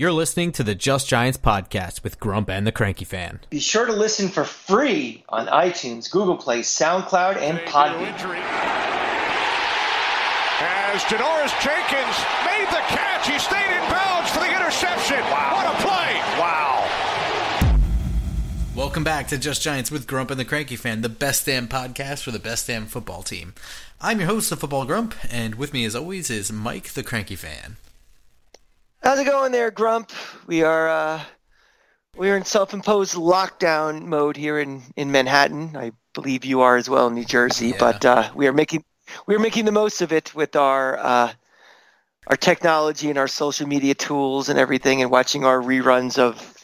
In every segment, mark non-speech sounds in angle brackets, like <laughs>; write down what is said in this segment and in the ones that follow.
You're listening to the Just Giants podcast with Grump and the Cranky Fan. Be sure to listen for free on iTunes, Google Play, SoundCloud, and Podbean. As Janoris Jenkins made the catch, he stayed in bounds for the interception. Wow. What a play! Wow. Welcome back to Just Giants with Grump and the Cranky Fan, the best damn podcast for the best damn football team. I'm your host, the Football Grump, and with me as always is Mike the Cranky Fan. How's it going there, Grump? We are uh, we are in self-imposed lockdown mode here in, in Manhattan. I believe you are as well in New Jersey, Yeah. but uh, we are making we are making the most of it with our uh, our technology and our social media tools and everything, and watching our reruns of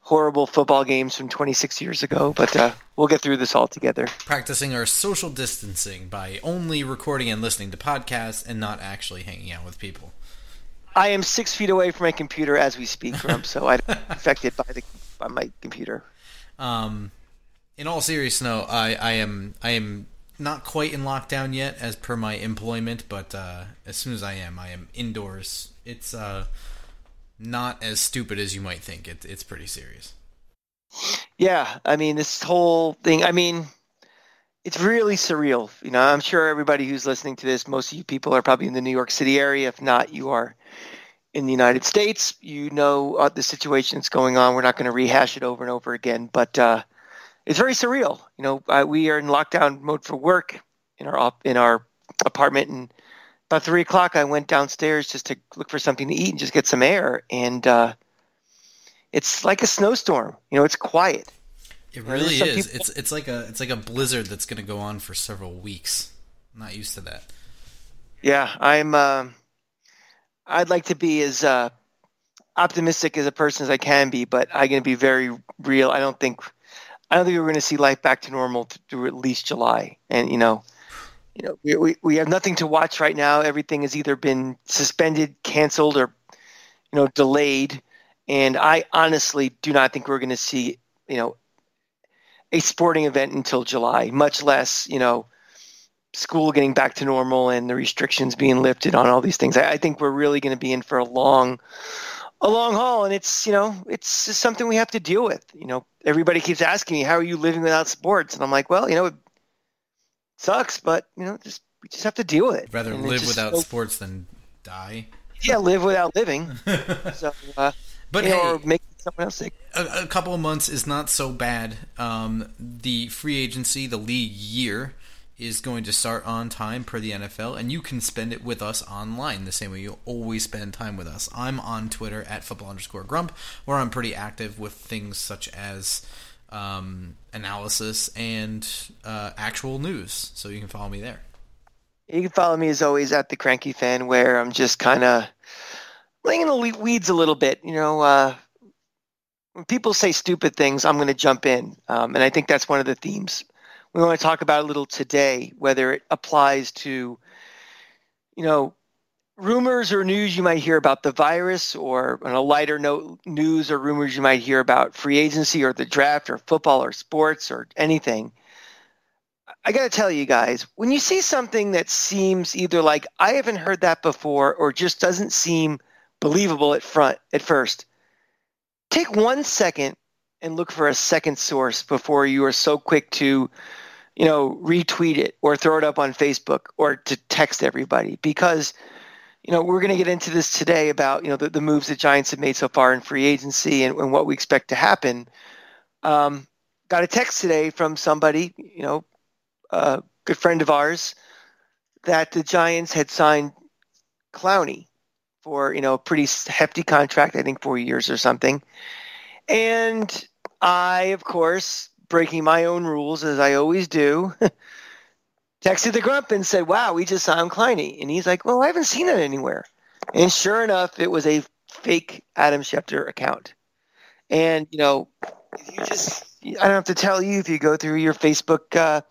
horrible football games from 26 years ago. But uh, we'll get through this all together. Practicing our social distancing by only recording and listening to podcasts and not actually hanging out with people. I am six feet away from my computer as we speak, Grump, so I'm affected by the by my computer. Um, in all seriousness, no, I, I am I am not quite in lockdown yet, as per my employment. But uh, as soon as I am, I am indoors. It's uh, not as stupid as you might think. It, it's pretty serious. Yeah, I mean this whole thing. I mean, it's really surreal. You know, I'm sure everybody who's listening to this, most of you people are probably in the New York City area. If not, you are in the United States. You know uh, the situation that's going on. We're not going to rehash it over and over again, but uh, it's very surreal. You know, uh, we are in lockdown mode for work in our op- in our apartment, and about three o'clock, I went downstairs just to look for something to eat and just get some air, and uh, it's like a snowstorm. You know, it's quiet. It really is. people- It's it's like a it's like a blizzard that's going to go on for several weeks. I'm not used to that. Yeah, I'm. I'd like to be as uh, optimistic as a person as I can be, but I'm going to be very real. I don't think. I don't think we're going to see life back to normal th- through at least July. And you know, you know, we, we we have nothing to watch right now. Everything has either been suspended, canceled, or you know, delayed. And I honestly do not think we're going to see you know a sporting event until July, much less you know school getting back to normal and the restrictions being lifted on all these things. I, I think we're really going to be in for a long, a long haul, and it's you know it's just something we have to deal with. You know, everybody keeps asking me, "How are you living without sports?" And I'm like, "Well, you know, it sucks, but you know, just we just have to deal with it. I'd rather And live without so- sports than die. yeah, live without living. <laughs> so, uh, But you know, hey, or make someone else sick. a, a couple of months is not so bad. Um, the free agency, the league year, is going to start on time per the NFL, and you can spend it with us online the same way you always spend time with us. I'm on Twitter at football underscore grump, where I'm pretty active with things such as um, analysis and uh, actual news. So you can follow me there. You can follow me as always at the Cranky Fan, where I'm just kind of laying in the weeds a little bit. You know, uh, when people say stupid things, I'm going to jump in, um, and I think that's one of the themes we want to talk about a little today. Whether it applies to, you know, rumors or news you might hear about the virus, or on a lighter note, news or rumors you might hear about free agency or the draft or football or sports or anything. I got to tell you guys, when you see something that seems either like I haven't heard that before or just doesn't seem believable at front at first, take one second and look for a second source before you are so quick to, you know, retweet it or throw it up on Facebook or to text everybody because you know, we're going to get into this today about, you know, the, the moves the Giants have made so far in free agency and, and what we expect to happen. Um, got a text today from somebody, you know, a good friend of ours, that the Giants had signed Clowney for you know a pretty hefty contract, I think four years or something. And I, of course, breaking my own rules as I always do, <laughs> texted the Grump and said, "Wow, we just signed Clowney," and he's like, "Well, I haven't seen it anywhere." And sure enough, it was a fake Adam Schefter account. And you know, you just I don't have to tell you if you go through your Facebook, uh,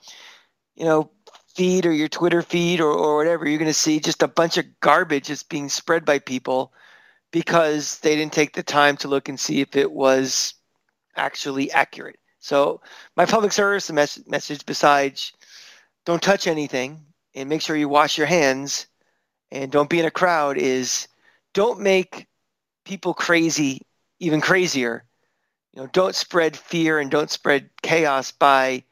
you know, feed or your Twitter feed or, or whatever, you're going to see just a bunch of garbage that's being spread by people because they didn't take the time to look and see if it was actually accurate. So my public service mes- message, besides don't touch anything and make sure you wash your hands and don't be in a crowd, is don't make people crazy even crazier. You know, don't spread fear and don't spread chaos by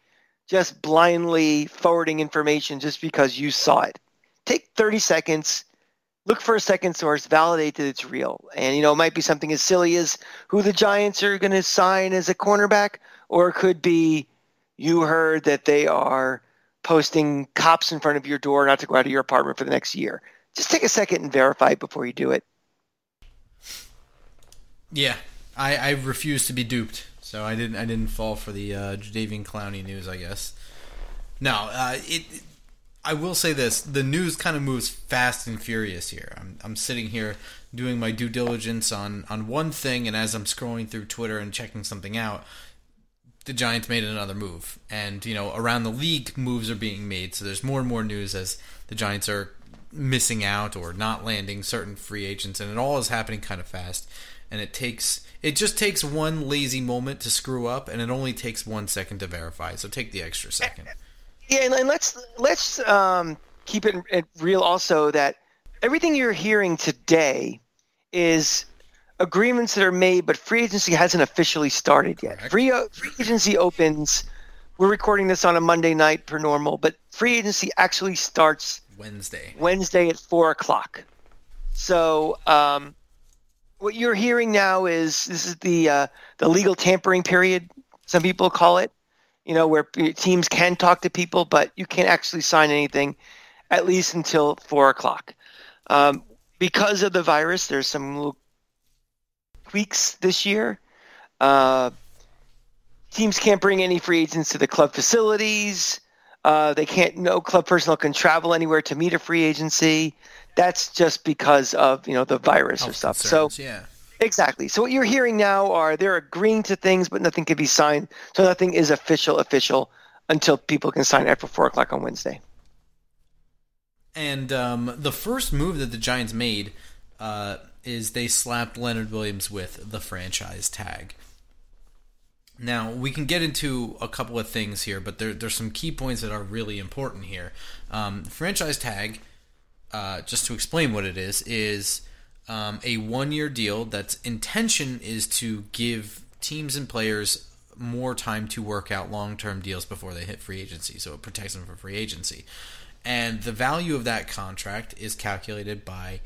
just blindly forwarding information just because you saw it. Take 30 seconds, look for a second source, validate that it's real. And, you know, it might be something as silly as who the Giants are going to sign as a cornerback, or it could be you heard that they are posting cops in front of your door not to go out of your apartment for the next year. Just take a second and verify before you do it. Yeah, I, I refuse to be duped, so I didn't I didn't fall for the uh, Jadeveon Clowney news. I guess. No, uh, it. I will say this: the news kind of moves fast and furious here. I'm I'm sitting here doing my due diligence on on one thing, and as I'm scrolling through Twitter and checking something out, the Giants made another move, and you know around the league moves are being made. So there's more and more news as the Giants are missing out or not landing certain free agents, and it all is happening kind of fast. And it takes it just takes one lazy moment to screw up, and it only takes one second to verify. So take the extra second. Yeah, and let's let's um, keep it, it real. Also, that everything you're hearing today is agreements that are made, but free agency hasn't officially started yet. Free, free agency opens. We're recording this on a Monday night per normal, but free agency actually starts Wednesday. Wednesday at four o'clock. So um, what you're hearing now is this is the uh, the legal tampering period. Some people call it. You know where teams can talk to people, but you can't actually sign anything, at least until four o'clock. Um, because of the virus, there's some little tweaks this year. Uh, teams can't bring any free agents to the club facilities. Uh, they can't. No club personnel can travel anywhere to meet a free agency. That's just because of you know the virus Health or stuff. Concerns, so yeah. Exactly. So what you're hearing now are they're agreeing to things, but nothing can be signed. So nothing is official official until people can sign after four o'clock on Wednesday. And um, the first move that the Giants made uh, is they slapped Leonard Williams with the franchise tag. Now we can get into a couple of things here, but there, there's some key points that are really important here. Um, franchise tag, uh, just to explain what it is, is um, a one-year deal that's intention is to give teams and players more time to work out long-term deals before they hit free agency, so it protects them from free agency. And the value of that contract is calculated by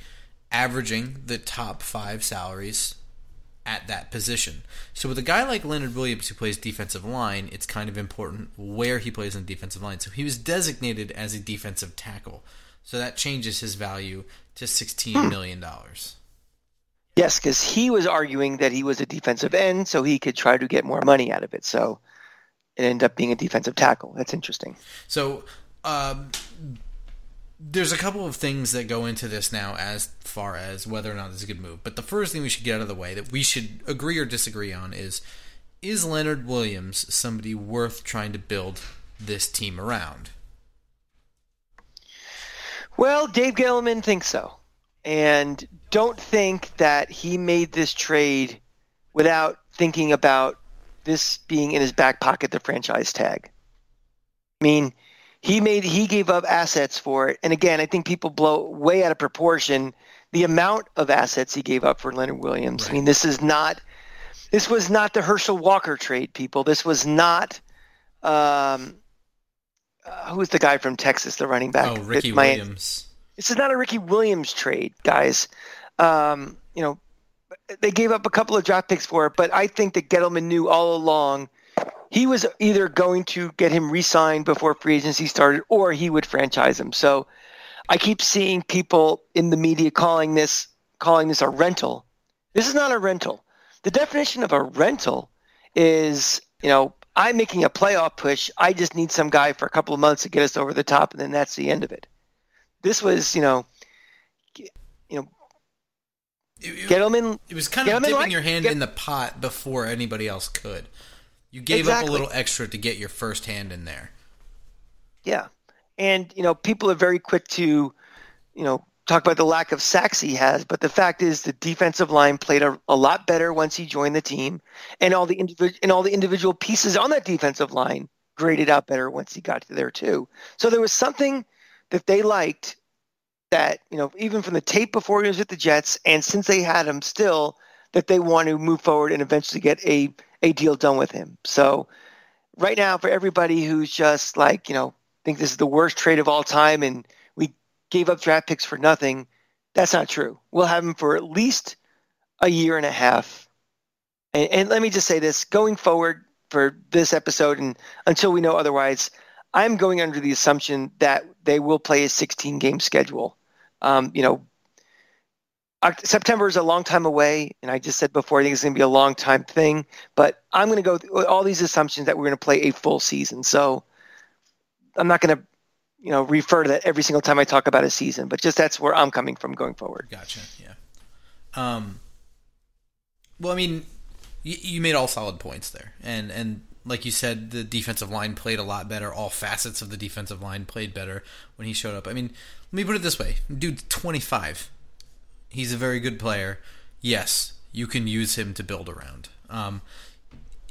averaging the top five salaries at that position. So with a guy like Leonard Williams who plays defensive line, it's kind of important where he plays in the defensive line. So he was designated as a defensive tackle. So that changes his value to sixteen million dollars. Yes, because he was arguing that he was a defensive end, so he could try to get more money out of it. So it ended up being a defensive tackle. That's interesting. So um, there's a couple of things that go into this now as far as whether or not this is a good move. But the first thing we should get out of the way that we should agree or disagree on is is Leonard Williams somebody worth trying to build this team around? Well, Dave Gettleman thinks so. And don't think that he made this trade without thinking about this being in his back pocket, the franchise tag. I mean, he made he gave up assets for it. And again, I think people blow way out of proportion the amount of assets he gave up for Leonard Williams. Right. I mean, this is not this was not the Herschel Walker trade, people. This was not um, uh, who's the guy from Texas, the running back? Oh, Ricky Miami- Williams. this is not a Ricky Williams trade, guys. Um, you know, they gave up a couple of draft picks for it, but I think that Gettleman knew all along he was either going to get him re-signed before free agency started, or he would franchise him. So I keep seeing people in the media calling this calling this a rental. This is not a rental. The definition of a rental is, you know, I'm making a playoff push. I just need some guy for a couple of months to get us over the top, and then that's the end of it this was, you know, you know, It, it- Gettleman. it was kind of Gettleman dipping like- your hand Get- in the pot before anybody else could. You gave Exactly. up a little extra to get your first hand in there. Yeah, and you know, people are very quick to, you know, talk about the lack of sacks he has, but the fact is the defensive line played a, a lot better once he joined the team, and all the individual and all the individual pieces on that defensive line graded out better once he got there too. So there was something that they liked that you know even from the tape before he was with the Jets and since they had him still that they want to move forward and eventually get a a deal done with him. So right now for everybody who's just like you know think this is the worst trade of all time and gave up draft picks for nothing, that's not true. We'll have him for at least a year and a half. And, and let me just say this: going forward for this episode and until we know otherwise, I'm going under the assumption that they will play a 16 game schedule. Um, you know, September is a long time away, and I just said before I think it's going to be a long time thing. But I'm going to go with all these assumptions that we're going to play a full season. So I'm not going to, you know, refer to that every single time I talk about a season. But just that's where I'm coming from going forward. Gotcha. Yeah. Um. Well, I mean, you, you made all solid points there, and and like you said, the defensive line played a lot better. All facets of the defensive line played better when he showed up. I mean, let me put it this way: dude's 25 He's a very good player. Yes, you can use him to build around. Um,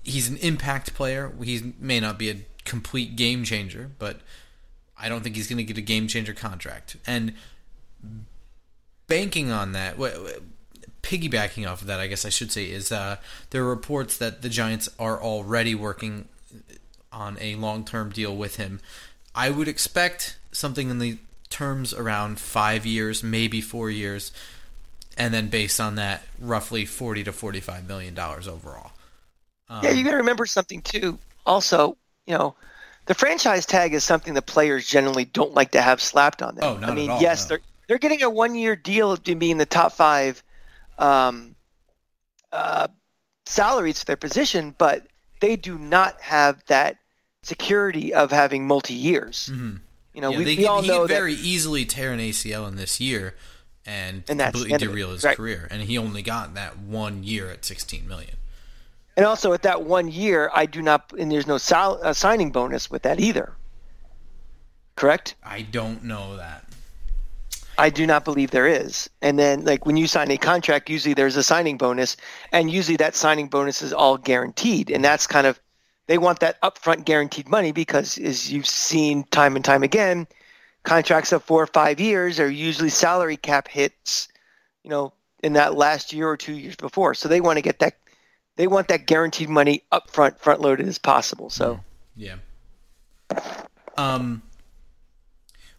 he's an impact player. He may not be a complete game changer, but I don't think he's going to get a game changer contract. And banking on that, piggybacking off of that, I guess I should say, is uh, there are reports that the Giants are already working on a long term deal with him. I would expect something in the terms around five years, maybe four years and then based on that, roughly forty to forty-five million dollars overall. Um, yeah, you got to remember something too. Also, you know, the franchise tag is something that players generally don't like to have slapped on them. Oh, not I mean, all, yes, no. they're they're getting a one-year deal to be in the top five um, uh, salaries for their position, but they do not have that security of having multi years. Mm-hmm. You know, yeah, we, they, we all he know could very that, easily tear an ACL in this year and, And completely the end of it, derail his right. career. And he only got that one year at sixteen million. And also at that one year, I do not, and there's no sal, uh, signing bonus with that either. Correct? I don't know that. I do not believe there is. And then, like when you sign a contract, usually there's a signing bonus, and usually that signing bonus is all guaranteed. And that's kind of they want that upfront guaranteed money because, as you've seen time and time again, contracts of four or five years are usually salary cap hits. You know, in that last year or two years before, so they want to get that. They want that guaranteed money upfront, front front loaded as possible. So. Yeah. Um,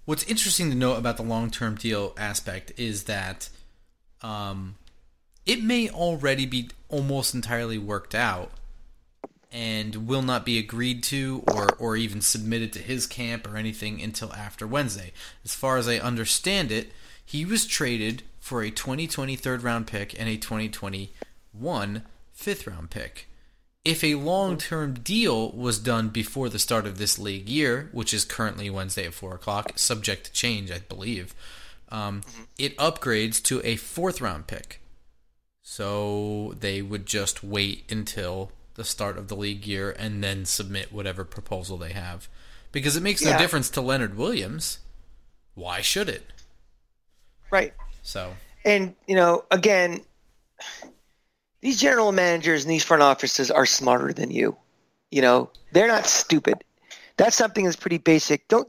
what's interesting to note about the long-term deal aspect is that um, it may already be almost entirely worked out and will not be agreed to or, or even submitted to his camp or anything until after Wednesday. As far as I understand it, he was traded for a 2020 third round pick and a 2021 fifth round pick. If a long term deal was done before the start of this league year, which is currently Wednesday at 4 o'clock, subject to change, I believe, um, it upgrades to a fourth round pick. So they would just wait until the start of the league year and then submit whatever proposal they have. Because it makes no difference to Leonard Williams. Why should it? Right. So, And you know, again, these general managers and these front offices are smarter than you. You know, they're not stupid. That's something that's pretty basic. Don't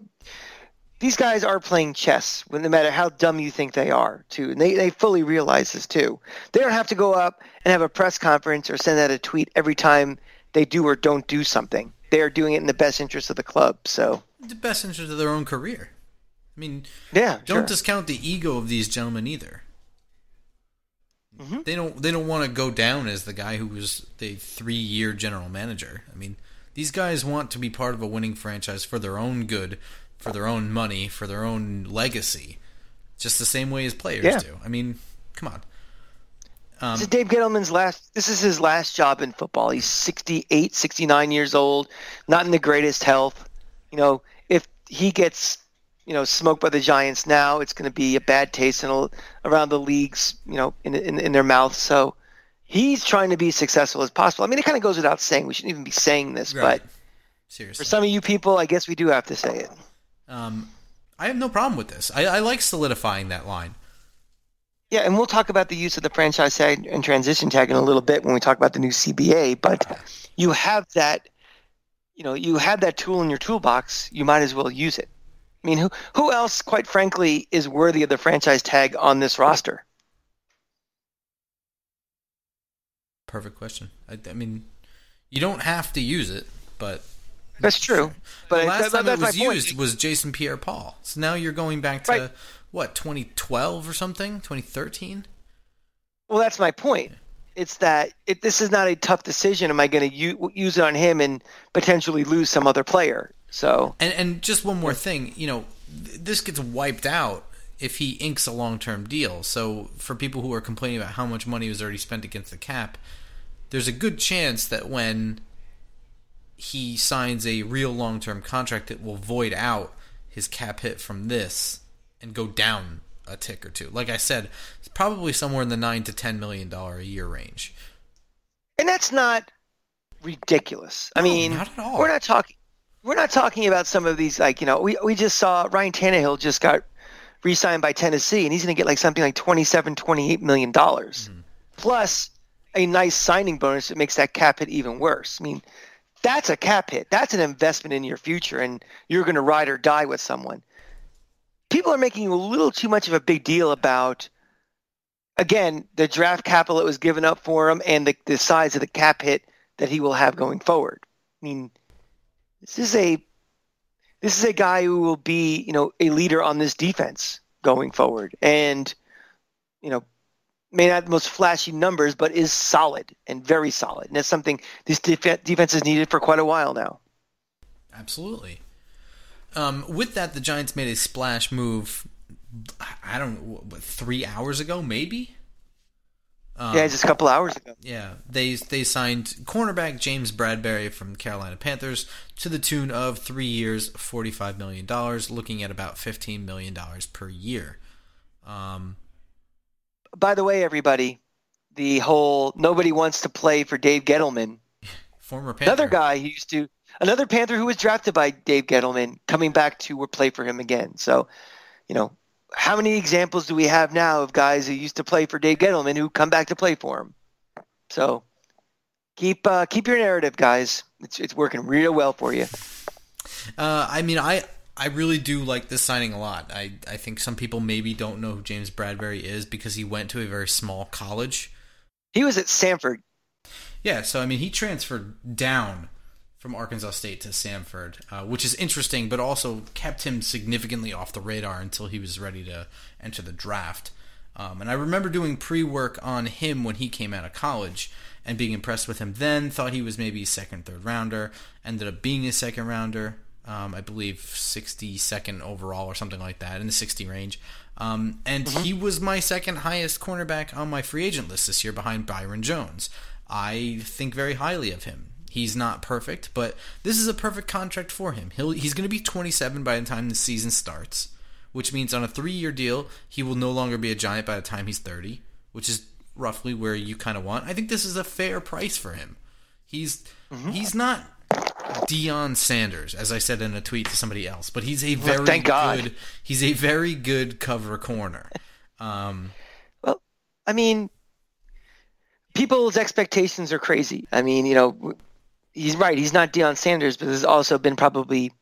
these guys are playing chess, no matter how dumb you think they are, too. And they, they fully realize this too. They don't have to go up and have a press conference or send out a tweet every time they do or don't do something. They are doing it in the best interest of the club. So the best interest of their own career. I mean, yeah, don't sure. discount the ego of these gentlemen either. Mhm. They don't. They don't want to go down as the guy who was the three-year general manager. I mean, these guys want to be part of a winning franchise for their own good, for their own money, for their own legacy, just the same way as players Yeah. do. I mean, come on. Um, This is Dave Gettleman's last. This is his last job in football. He's 68, 69 years old, not in the greatest health. You know, if he gets, you know, smoked by the Giants now, it's going to be a bad taste in, a- around the leagues, you know, in, in in their mouth. So he's trying to be successful as possible. I mean, it kind of goes without saying. We shouldn't even be saying this, right. but Seriously. for some of you people, I guess we do have to say it. Um, I have no problem with this. I, I like solidifying that line. Yeah, and we'll talk about the use of the franchise tag and transition tag in a little bit when we talk about the new CBA. But you have that, you know, you have that tool in your toolbox. You might as well use it. I mean, who who else, quite frankly, is worthy of the franchise tag on this roster? Perfect question. I, I mean, you don't have to use it, but that's true. But the last that, time it was used was Jason Pierre-Paul. So now you're going back to Right. what 2012 or something, 2013. Well, that's my point. It's that it, this is not a tough decision. Am I going to u- use it on him and potentially lose some other player? So And and just one more thing, you know, th- this gets wiped out if he inks a long-term deal. So for people who are complaining about how much money was already spent against the cap, there's a good chance that when he signs a real long-term contract it will void out his cap hit from this and go down a tick or two. Like I said, it's probably somewhere in the 9 to 10 million dollar a year range. and that's not ridiculous. I mean, not at all. we're not talking. We're not talking about some of these like you know we we just saw Ryan Tannehill just got re-signed by Tennessee and he's going to get like something like 27 28 million dollars Mm-hmm. plus a nice signing bonus that makes that cap hit even worse. I mean, that's a cap hit. That's an investment in your future and you're going to ride or die with someone. People are making a little too much of a big deal about again, the draft capital that was given up for him and the, the size of the cap hit that he will have going forward. I mean, this is a this is a guy who will be, you know, a leader on this defense going forward, and you know, may not have the most flashy numbers, but is solid and very solid, and that's something this def- defense has needed for quite a while now. Absolutely. Um, with that, the Giants made a splash move. I don't know, what, three hours ago, maybe. Um, yeah, just a couple hours ago. Yeah, they they signed cornerback James Bradberry from the Carolina Panthers to the tune of three years, forty five million dollars, looking at about fifteen million dollars per year. Um, By the way, everybody, the whole nobody wants to play for Dave Gettleman <laughs> former Panther. Another guy who used to, another Panther who was drafted by Dave Gettleman, coming back to play for him again. So, you know, how many examples do we have now of guys who used to play for Dave Gettleman who come back to play for him? So, keep uh, keep your narrative, guys. It's it's working real well for you. Uh, I mean, I I really do like this signing a lot. I I think some people maybe don't know who James Bradberry is because he went to a very small college. He was at Samford. Yeah, so I mean, he transferred down from Arkansas State to Samford, uh, which is interesting, but also kept him significantly off the radar until he was ready to enter the draft. Um, and I remember doing pre-work on him when he came out of college and being impressed with him. Then thought he was maybe a second, third rounder. Ended up being a second rounder. Um, I believe 62nd overall or something like that in the 60 range. Um, and he was my second highest cornerback on my free agent list this year behind Byron Jones. I think very highly of him. He's not perfect, but this is a perfect contract for him. He'll, he's going to be 27 by the time the season starts, which means on a three year deal, he will no longer be a Giant by the time he's 30, which is roughly where you kind of want. I think this is a fair price for him. He's he's not Deion Sanders, as I said in a tweet to somebody else, but he's a very thank God. good. He's a very good cover corner. Um, Well, I mean, people's expectations are crazy. I mean, you know, he's right. He's not Deion Sanders, but there's also been probably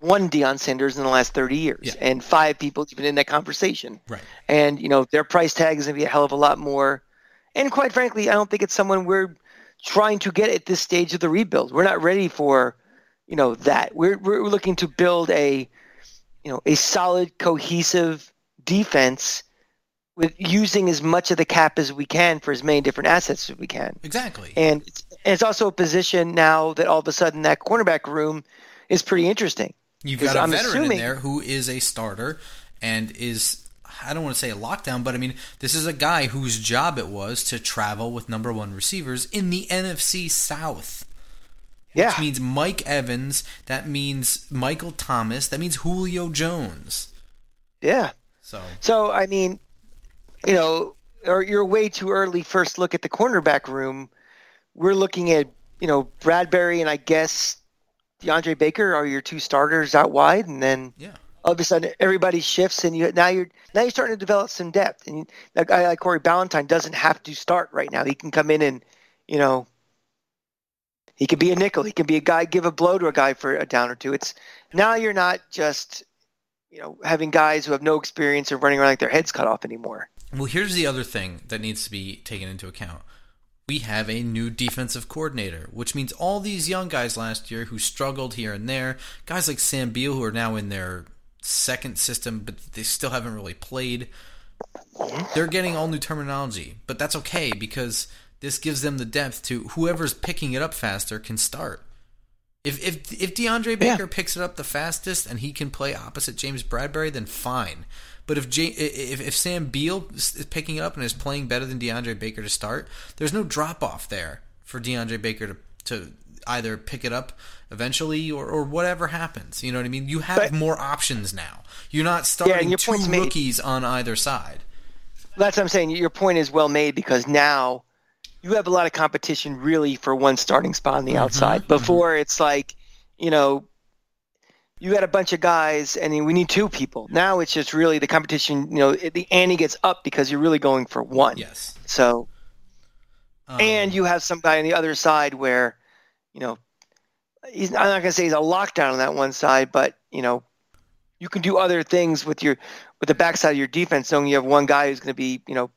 one Deion Sanders in the last 30 years, Yeah. and five people even in that conversation. right. And you know, their price tag is going to be a hell of a lot more. And quite frankly, I don't think it's someone we're trying to get at this stage of the rebuild. We're not ready for, you know, that. We're we're looking to build a, you know, a solid, cohesive defense with using as much of the cap as we can for as many different assets as we can. Exactly. And it's, and it's also a position now that all of a sudden that cornerback room is pretty interesting. You've got a I'm veteran assuming- in there who is a starter and is I don't want to say a lockdown, but I mean this is a guy whose job it was to travel with number one receivers in the NFC South. Yeah. Which means Mike Evans, that means Michael Thomas, that means Julio Jones. Yeah. So So I mean, you know, or you're way too early. First look at the cornerback room. We're looking at you know Bradberry and I guess DeAndre Baker are your two starters out wide, and then yeah. all of a sudden everybody shifts, and you now you're now you're starting to develop some depth. And a guy like Corey Ballentine doesn't have to start right now. He can come in and you know. He could be a nickel. He can be a guy, give a blow to a guy for a down or two. It's now you're not just you know, having guys who have no experience of running around like their heads cut off anymore. Well, here's the other thing that needs to be taken into account. We have a new defensive coordinator, which means all these young guys last year who struggled here and there, guys like Sam Beal who are now in their second system, but they still haven't really played. They're getting all new terminology, but that's okay because this gives them the depth to whoever's picking it up faster can start. If if if DeAndre Baker yeah. picks it up the fastest and he can play opposite James Bradberry, then fine. But if if if Sam Beal is picking it up and is playing better than DeAndre Baker to start, there's no drop off there for DeAndre Baker to to either pick it up eventually or, or whatever happens. You know what I mean? You have but, more options now. You're not starting yeah, two rookies made. on either side. That's what I'm saying. Your point is well made because now you have a lot of competition really for one starting spot on the mm-hmm, outside. Mm-hmm. Before mm-hmm. it's like, you know, you got a bunch of guys and we need two people. Now it's just really the competition, you know, the ante gets up because you're really going for one. Yes. So, um, and you have some guy on the other side where, you know, he's, I'm not going to say he's a lockdown on that one side, but, you know, you can do other things with your, with the backside of your defense knowing you have one guy who's going to be, you know,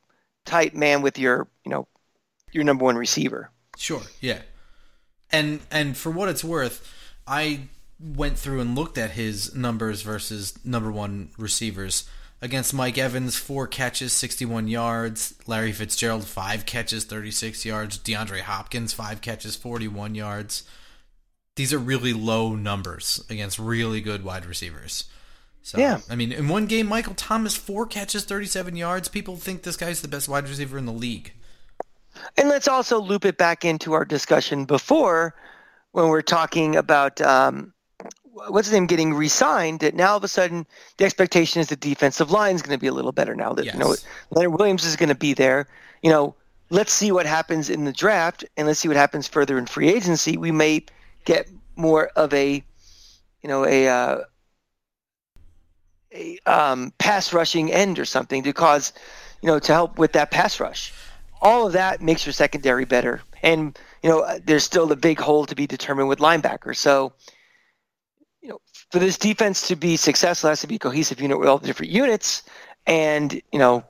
tight man with your, you know, your number one receiver. Sure, yeah. And and for what it's worth, I went through and looked at his numbers versus number one receivers. Against Mike Evans, four catches, 61 yards. Larry Fitzgerald, five catches, 36 yards. DeAndre Hopkins, five catches, 41 yards. These are really low numbers against really good wide receivers. So, yeah. I mean, in one game, Michael Thomas, four catches, 37 yards. People think this guy's the best wide receiver in the league. And let's also loop it back into our discussion before when we're talking about um, what's his name getting re-signed. That now all of a sudden the expectation is the defensive line is going to be a little better now. That yes. you know Leonard Williams is going to be there. You know, let's see what happens in the draft and let's see what happens further in free agency. We may get more of a, you know, a uh, a um, pass rushing end or something to cause, you know, to help with that pass rush all of that makes your secondary better. And you know, there's still the big hole to be determined with linebackers. So, you know, for this defense to be successful, it has to be a cohesive unit with all the different units. And you know,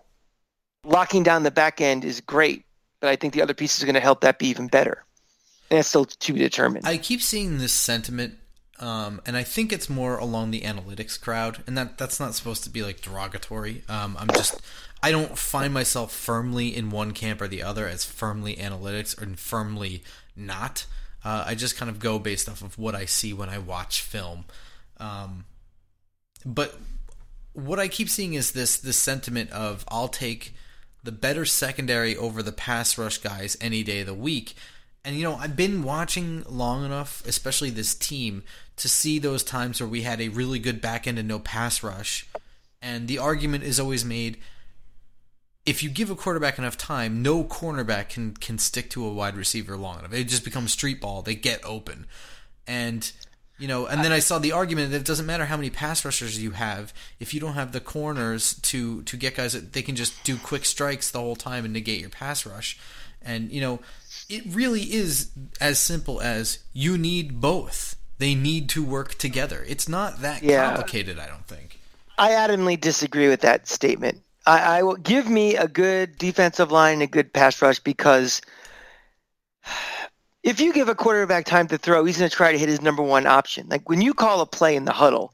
locking down the back end is great, but I think the other pieces are going to help that be even better. And it's still to be determined. I keep seeing this sentiment um, and I think it's more along the analytics crowd, and that that's not supposed to be like derogatory. Um, I'm just I don't find myself firmly in one camp or the other as firmly analytics or firmly not. Uh, I just kind of go based off of what I see when I watch film. Um, but what I keep seeing is this this sentiment of I'll take the better secondary over the pass rush guys any day of the week. And you know, I've been watching long enough, especially this team, to see those times where we had a really good back end and no pass rush. And the argument is always made if you give a quarterback enough time, no cornerback can can stick to a wide receiver long enough. It just becomes street ball. They get open, and you know. And then I saw the argument that it doesn't matter how many pass rushers you have if you don't have the corners to to get guys that they can just do quick strikes the whole time and negate your pass rush. And you know, it really is as simple as you need both. They need to work together. It's not that yeah. complicated. I don't think. I adamantly disagree with that statement. I, I will give me a good defensive line and a good pass rush because <sighs> if you give a quarterback time to throw, he's going to try to hit his number one option. Like when you call a play in the huddle,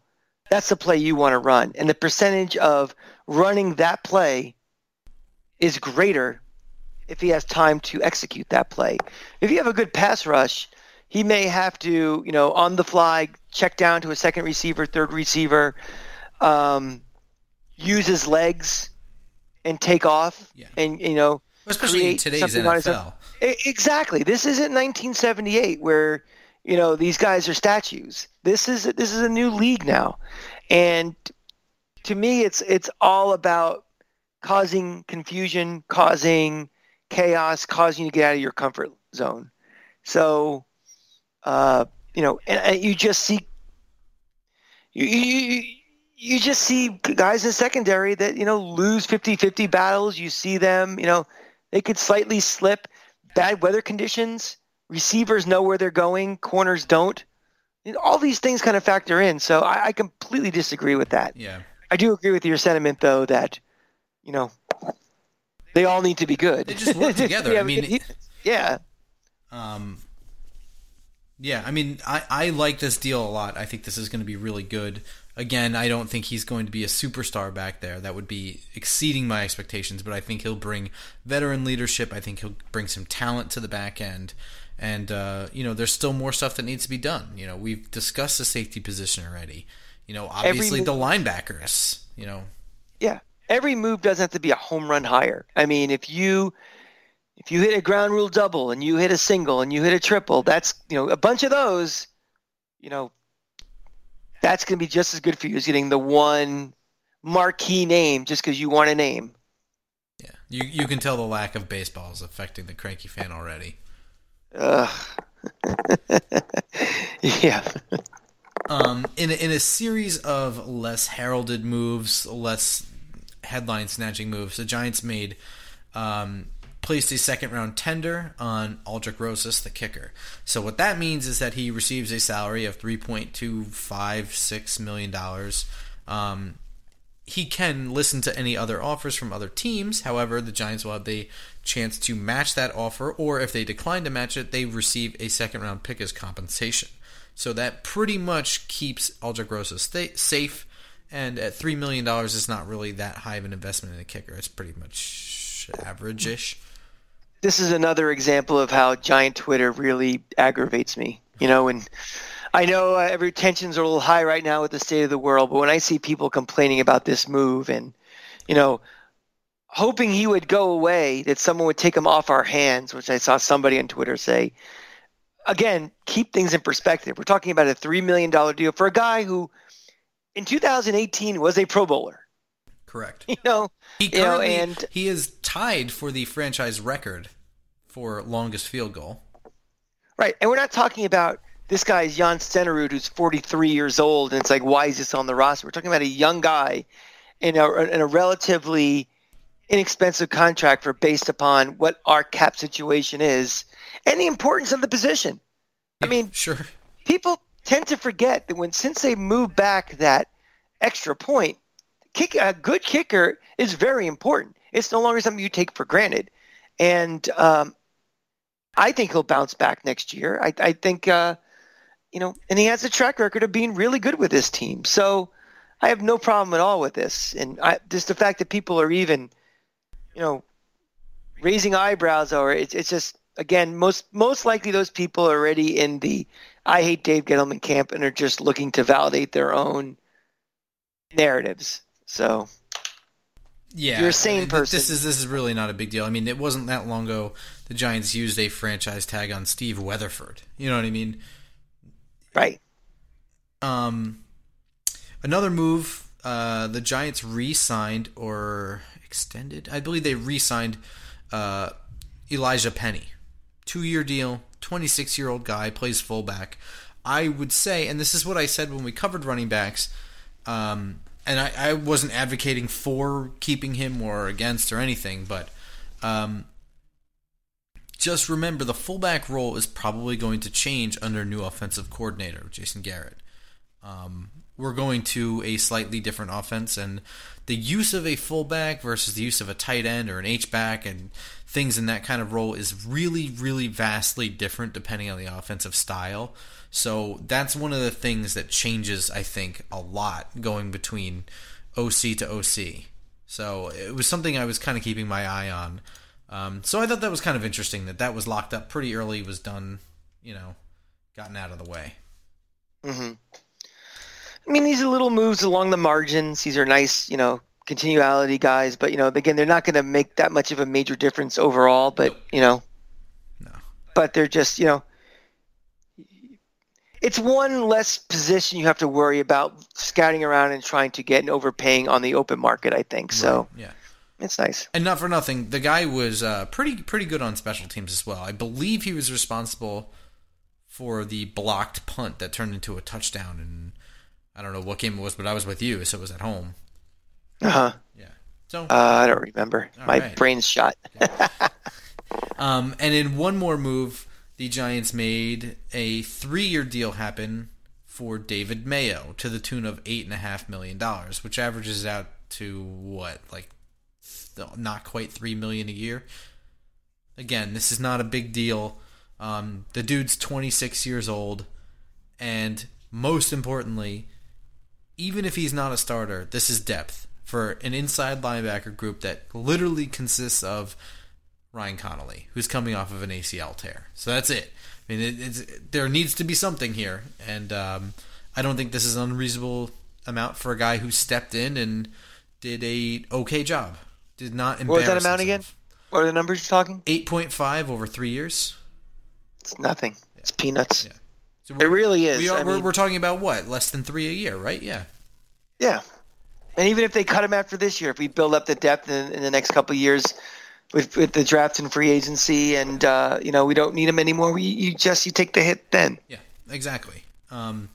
that's the play you want to run. And the percentage of running that play is greater if he has time to execute that play. If you have a good pass rush, he may have to, you know, on the fly, check down to a second receiver, third receiver, um, use his legs and take off yeah. and you know especially in today's NFL. Exactly. This isn't 1978 where you know these guys are statues. This is this is a new league now, and to me, it's it's all about causing confusion, causing chaos, causing you to get out of your comfort zone. So, uh, you know, and, and you just see you, you you just see guys in secondary that you know lose 50-50 battles you see them you know they could slightly slip bad weather conditions receivers know where they're going corners don't all these things kind of factor in. So I, I completely disagree with that. Yeah. I do agree with your sentiment, though, that you know they all need to be good. They just work together. <laughs> Yeah, I mean, yeah, Um, yeah, I mean, I, I like this deal a lot. I think this is going to be really good. Again, I don't think he's going to be a superstar back there. That would be exceeding my expectations, but I think he'll bring veteran leadership. I think he'll bring some talent to the back end. And, uh, you know, there's still more stuff that needs to be done. You know, we've discussed the safety position already. You know, obviously the linebackers, you know, yeah. Every move doesn't have to be a home run hire. I mean, if you if you hit a ground rule double and you hit a single and you hit a triple, that's you know a bunch of those. You know, that's going to be just as good for you as getting the one marquee name just because you want a name. yeah, you, you can tell the lack of baseball is affecting the cranky fan already. Ugh. <laughs> yeah. um, in a, in a series of less heralded moves, less headline snatching moves, the Giants made um, placed a second round tender on Aldrick Rosas, the kicker. So what that means is that he receives a salary of three point two five six million dollars. Um, he can listen to any other offers from other teams. However, the Giants will have the chance to match that offer, or if they decline to match it, they receive a second round pick as compensation. So that pretty much keeps Aldrick Rosas safe. And at $3 million it's not really that high of an investment in a kicker. It's pretty much average ish. This is another example of how giant Twitter really aggravates me. You know, and I know uh, every tensions are a little high right now with the state of the world, but when I see people complaining about this move and, you know, hoping he would go away, that someone would take him off our hands, which I saw somebody on Twitter say, again, keep things in perspective. We're talking about a $3 million deal for a guy who in 2018 was a Pro Bowler. Correct. <laughs> You know, He You know, currently and- he is tied for the franchise record for longest field goal. Right. And we're not talking about this guy's Jan Stenerud, who's 43 years old, and it's like, why is this on the roster? We're talking about a young guy in a, in a relatively inexpensive contract for based upon what our cap situation is and the importance of the position. I mean, Sure. people tend to forget that when since they moved back that extra point, kick a good kicker is very important. It's no longer something you take for granted, and um, I think he'll bounce back next year. I, I think uh, you know, and he has a track record of being really good with this team. So I have no problem at all with this, and I, just the fact that people are even, you know, raising eyebrows over it, it's, just again most most likely those people are already in the I hate Dave Gettleman camp and are just looking to validate their own narratives. So Yeah, You're a sane I mean, th- This is this is really not a big deal. I mean, it wasn't that long ago the Giants used a franchise tag on Steve Weatherford. You know what I mean? right, Um, another move. Uh, the Giants re-signed or extended. I believe they re-signed uh, Elijah Penny, two-year deal. Twenty-six-year-old guy plays fullback. I would say, and this is what I said when we covered running backs. Um, and I, I wasn't advocating for keeping him or against or anything, but um, just remember the fullback role is probably going to change under new offensive coordinator Jason Garrett. Um, we're going to a slightly different offense, and the use of a fullback versus the use of a tight end or an H back and things in that kind of role is really, really vastly different depending on the offensive style. So that's one of the things that changes, I think, a lot going between OC to OC. So it was something I was kind of keeping my eye on. Um, so I thought that was kind of interesting that that was locked up pretty early, was done, you know, gotten out of the way. hmm I mean, these are little moves along the margins. These are nice, you know, continuality guys. But you know, again, they're not going to make that much of a major difference overall. But Nope. you know, No. but they're just, you know, it's one less position you have to worry about scouting around and trying to get and overpaying on the open market. I think so. Yeah. It's nice. And not for nothing, the guy was uh, pretty pretty good on special teams as well. I believe he was responsible for the blocked punt that turned into a touchdown. And I don't know what game it was, but I was with you, so it was at home. Uh huh. Yeah. So, Uh, I don't remember. My right. brain's shot. um, and in one more move, the Giants made a three-year deal happen for David Mayo to the tune of eight and a half million dollars, which averages out to what, like not quite three million a year. Again, this is not a big deal. Um, the dude's 26 years old, and most importantly, even if he's not a starter, this is depth for an inside linebacker group that literally consists of Ryan Connelly, who's coming off of an ACL tear. So that's it. I mean, it, there needs to be something here, and um, I don't think this is an unreasonable amount for a guy who stepped in and did a okay job. Did not embarrass. What was that amount himself. again? What are the numbers you're talking? Eight point five over three years. It's nothing. It's peanuts. Yeah. So It really is. We are, I mean- we're talking about what less than three a year, right? Yeah. Yeah. And even if they cut him after this year, if we build up the depth in, in the next couple of years with, with the draft and free agency, and uh, you know we don't need him anymore, we, you just you take the hit then. Yeah, exactly. Um,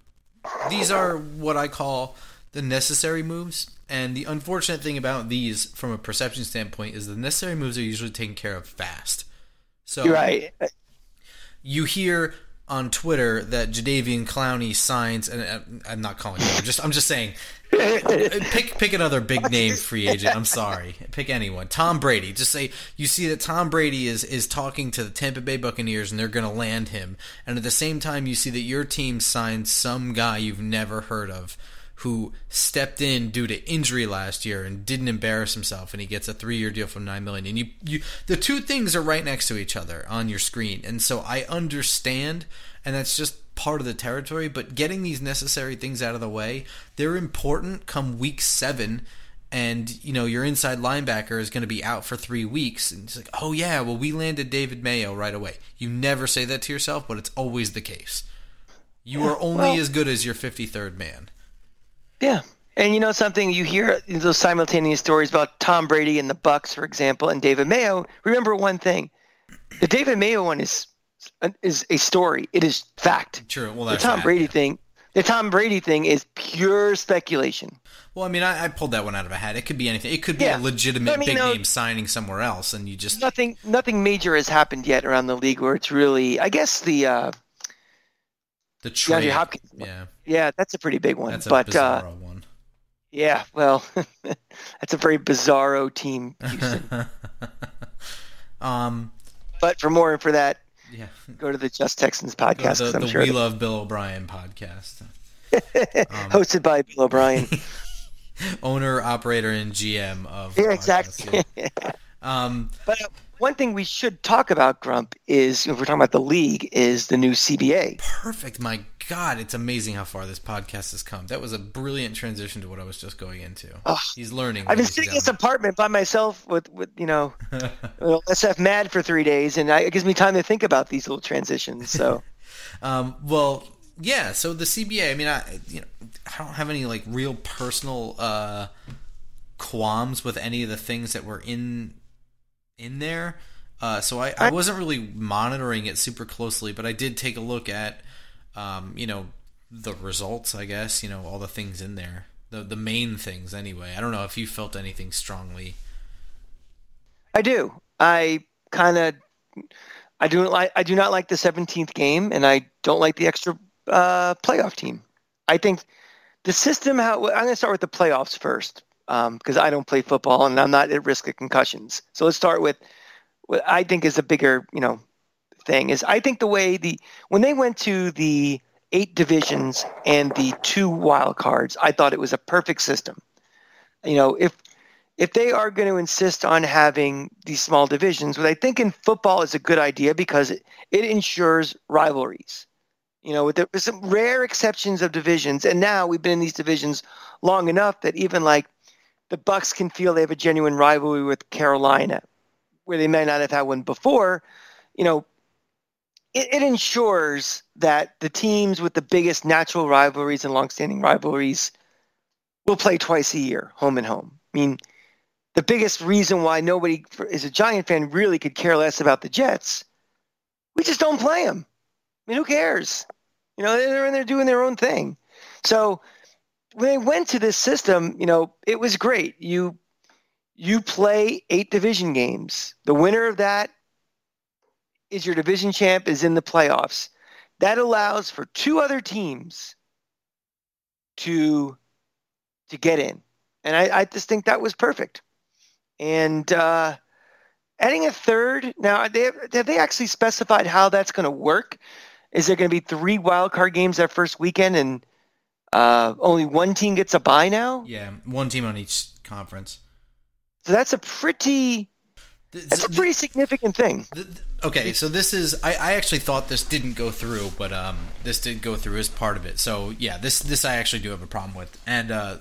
these are what I call the necessary moves, and the unfortunate thing about these, from a perception standpoint, is the necessary moves are usually taken care of fast. So You're right. you hear on Twitter that Jadeveon Clowney signs, and I'm not calling him. I'm just I'm just saying. pick pick another big name free agent. I'm sorry. Pick anyone. Tom Brady. Just say you see that Tom Brady is is talking to the Tampa Bay Buccaneers and they're going to land him. And at the same time you see that your team signed some guy you've never heard of who stepped in due to injury last year and didn't embarrass himself and he gets a 3-year deal for 9 million. And you you the two things are right next to each other on your screen. And so I understand and that's just part of the territory, but getting these necessary things out of the way, they're important come week seven. And you know your inside linebacker is going to be out for three weeks, and it's like, oh yeah, well we landed David Mayo right away. You never say that to yourself, but it's always the case. You are only well- as good as your fifty-third man. Yeah. And you know something, you hear those simultaneous stories about Tom Brady and the Bucs, for example, and David Mayo. Remember one thing: the David Mayo one is is a story. It is fact. True. Well, The Tom that, Brady yeah. thing, the Tom Brady thing is pure speculation. Well, I mean, I, I pulled that one out of a hat. It could be anything. It could be Yeah. a legitimate I mean, big no- name signing somewhere else, and you just Nothing, nothing major has happened yet around the league where it's really. I guess the uh, the DeAndre. Hopkins. Yeah, Yeah, that's a pretty big one. that's a but uh, bizarro one. yeah, well, <laughs> that's a very bizarro team. Houston. <laughs> um, but for more for that, yeah, go to the Just Texans podcast the, I'm the sure We Love Bill O'Brien podcast. <laughs> hosted by Bill O'Brien. Owner, operator, and GM of yeah, exactly. yeah. Um, But uh, one thing we should talk about, Grump, is if we're talking about the league, is the new CBA. perfect. My God, it's amazing how far this podcast has come. That was a brilliant transition to what I was just going into. Ugh. He's learning. I've been sitting in this apartment by myself with, with you know, <laughs> SF mad for three days, and I, it gives me time to think about these little transitions. So, <laughs> Um, well, yeah. So the CBA. I mean, I you know I don't have any like real personal uh, qualms with any of the things that were in in there. Uh, so I, I wasn't really monitoring it super closely, but I did take a look at um, you know the results. I guess you know all the things in there, the the main things anyway. I don't know if you felt anything strongly. I do. I kind of, I do like, I do not like the 17th game, and I don't like the extra uh, playoff team. I think the system. How I'm going to start with the playoffs first, Um, because I don't play football and I'm not at risk of concussions. So let's start with what I think is a bigger, you know, thing. Is I think the way the when they went to the eight divisions and the two wild cards, I thought it was a perfect system. You know, if if they are going to insist on having these small divisions, what I think in football is a good idea because it, it ensures rivalries. You know, with, the, some rare exceptions of divisions, and now we've been in these divisions long enough that even like the Bucs can feel they have a genuine rivalry with Carolina, where they may not have had one before. You know, it, it ensures that the teams with the biggest natural rivalries and longstanding rivalries will play twice a year, home and home. I mean, the biggest reason why nobody is a Giant fan really could care less about the Jets, we just don't play them. I mean, who cares? You know, they're in there doing their own thing. So when they went to this system, you know, it was great. You you play eight division games. The winner of that is your division champ is in the playoffs. That allows for two other teams to to get in, and I, I just think that was perfect. And uh, adding a third now, they have, have they actually specified how that's going to work? Is there going to be three wild card games that first weekend, and uh, only one team gets a bye now? Yeah, one team on each conference. So that's a pretty that's a pretty significant thing. Okay, so this is I, I actually thought this didn't go through, but um, this did go through as part of it. So yeah, this this I actually do have a problem with, and uh,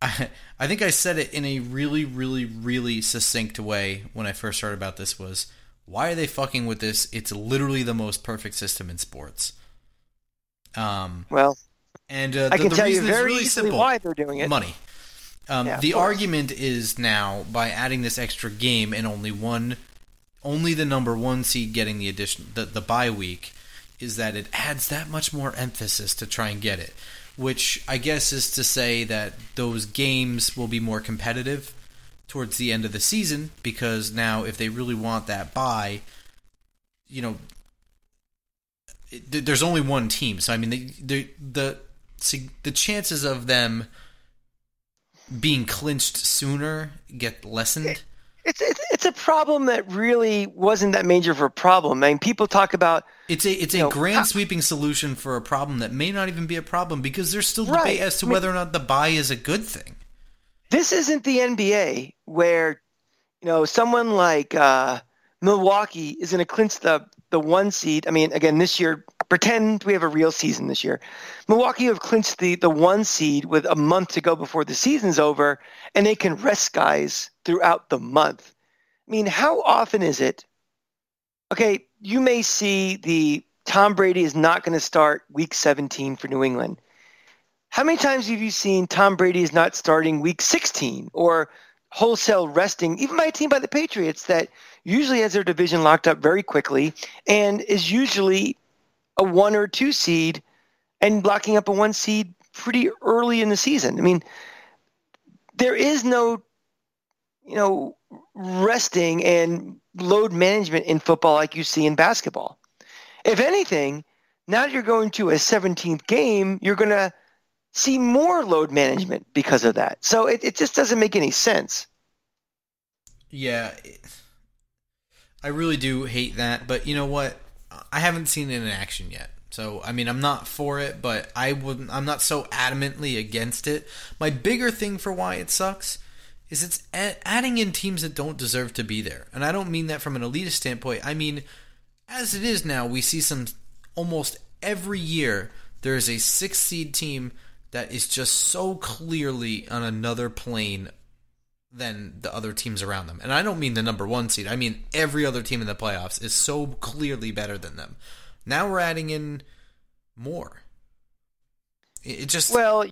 I <laughs> I think I said it in a really really really succinct way when I first heard about this was why are they fucking with this? It's literally the most perfect system in sports. Um, well, and uh, the, I can tell you very really easily why they're doing it. Money. Um, yeah, the argument is now by adding this extra game and only one, only the number one seed getting the addition, the, the bye week, is that it adds that much more emphasis to try and get it. Which I guess is to say that those games will be more competitive towards the end of the season because now if they really want that bye, you know, it, there's only one team. So I mean, the the the, the chances of them being clinched sooner get lessened? It's, it's it's a problem that really wasn't that major of a problem. I mean, people talk about it's a it's a know, grand sweeping solution for a problem that may not even be a problem because there's still right. debate as to I mean, whether or not the bye is a good thing. This isn't the NBA where you know someone like uh, Milwaukee is going to clinch the the one seed. I mean, again, this year pretend we have a real season this year. Milwaukee have clinched the, the one seed with a month to go before the season's over, and they can rest guys throughout the month. I mean, how often is it? Okay, you may see the Tom Brady is not going to start week 17 for New England. How many times have you seen Tom Brady is not starting week 16 or wholesale resting, even by a team by the Patriots that usually has their division locked up very quickly and is usually a one or two seed and blocking up a one seed pretty early in the season. I mean, there is no, you know, resting and load management in football like you see in basketball. If anything, now that you're going to a 17th game, you're going to see more load management because of that. So it, it just doesn't make any sense. Yeah. I really do hate that, but you know what? I haven't seen it in action yet. So I mean, I'm not for it, but I would. I'm not so adamantly against it. My bigger thing for why it sucks is it's adding in teams that don't deserve to be there, and I don't mean that from an elitist standpoint. I mean, as it is now, we see some almost every year there is a six seed team that is just so clearly on another plane than the other teams around them. And I don't mean the number one seed. I mean every other team in the playoffs is so clearly better than them. Now we're adding in more. It just well,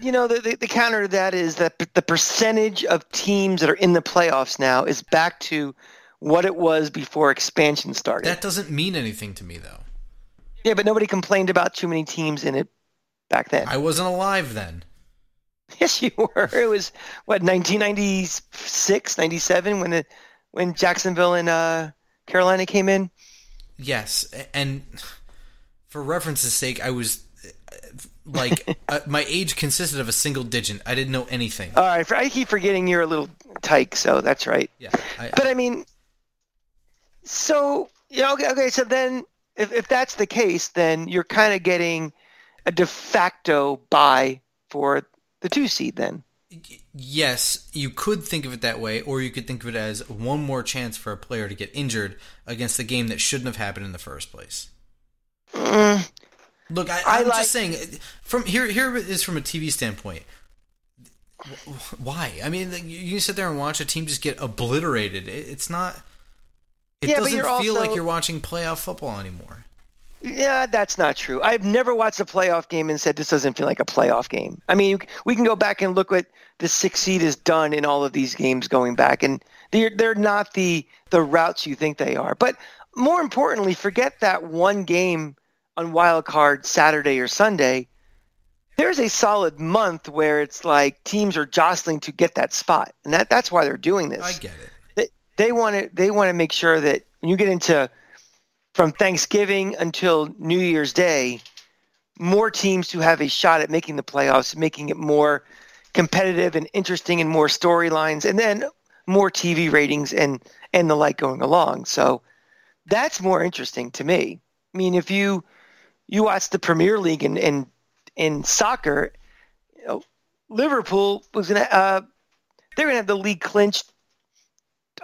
you know, the, the, the counter to that is that the percentage of teams that are in the playoffs now is back to what it was before expansion started. That doesn't mean anything to me, though. Yeah, but nobody complained about too many teams in it back then. I wasn't alive then. <laughs> Yes, you were. It was what 1996, 97 when the when Jacksonville and uh, Carolina came in. Yes, and for reference's sake, I was like <laughs> uh, my age consisted of a single digit. I didn't know anything. All right, I keep forgetting you're a little tyke, so that's right. Yeah, I, but I mean, so yeah, okay, okay. So then, if if that's the case, then you're kind of getting a de facto bye for the two seed then. Yes, you could think of it that way, or you could think of it as one more chance for a player to get injured against a game that shouldn't have happened in the first place. Mm. Look, I, am like, just saying. From here, here is from a TV standpoint. Why? I mean, you can sit there and watch a team just get obliterated. It's not. It yeah, doesn't feel also, like you're watching playoff football anymore. Yeah, that's not true. I've never watched a playoff game and said this doesn't feel like a playoff game. I mean, we can go back and look what the six seed has done in all of these games going back, and they're they're not the the routes you think they are. But more importantly, forget that one game on wild card Saturday or Sunday. There's a solid month where it's like teams are jostling to get that spot, and that that's why they're doing this. I get it. They, they want to they want to make sure that when you get into from Thanksgiving until New Year's Day, more teams to have a shot at making the playoffs, making it more competitive and interesting and more storylines, and then more TV ratings and and the like going along. So that's more interesting to me. I mean, if you you watch the Premier League in in, in soccer, you know, Liverpool was gonna uh, they're gonna have the league clinched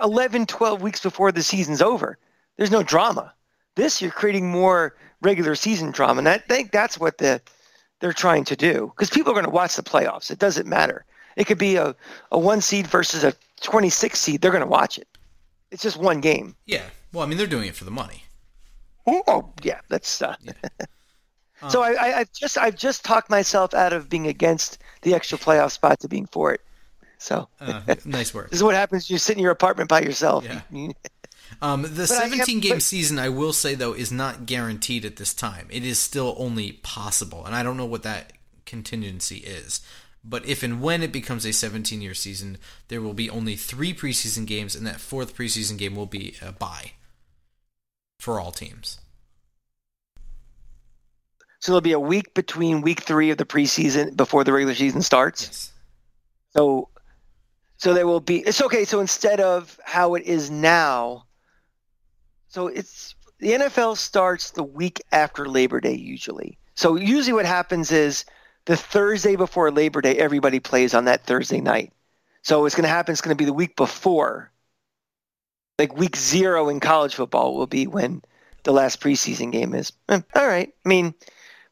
11, 12 weeks before the season's over. There's no drama. This you're creating more regular season drama, and I think that's what the they're trying to do because people are going to watch the playoffs. It doesn't matter. It could be a, a one seed versus a 26 seed. They're going to watch it. It's just one game. Yeah. Well, I mean, they're doing it for the money. Oh, yeah. That's. Uh, yeah. <laughs> so I, I, have just I've just talked myself out of being against the extra playoff spot to being for it. So uh, nice work. <laughs> this is what happens. You sit in your apartment by yourself. Yeah. Um, the 17 game but, season, I will say though, is not guaranteed at this time. It is still only possible, and I don't know what that contingency is. But if and when it becomes a 17 year season, there will be only three preseason games, and that fourth preseason game will be a bye for all teams. So there'll be a week between week three of the preseason before the regular season starts. Yes. So, so there will be. It's okay. So instead of how it is now, so it's the NFL starts the week after Labor Day usually. So usually what happens is the Thursday before Labor Day, everybody plays on that Thursday night. So what's going to happen is going to be the week before, like week zero in college football will be when the last preseason game is. Eh, all right. I mean,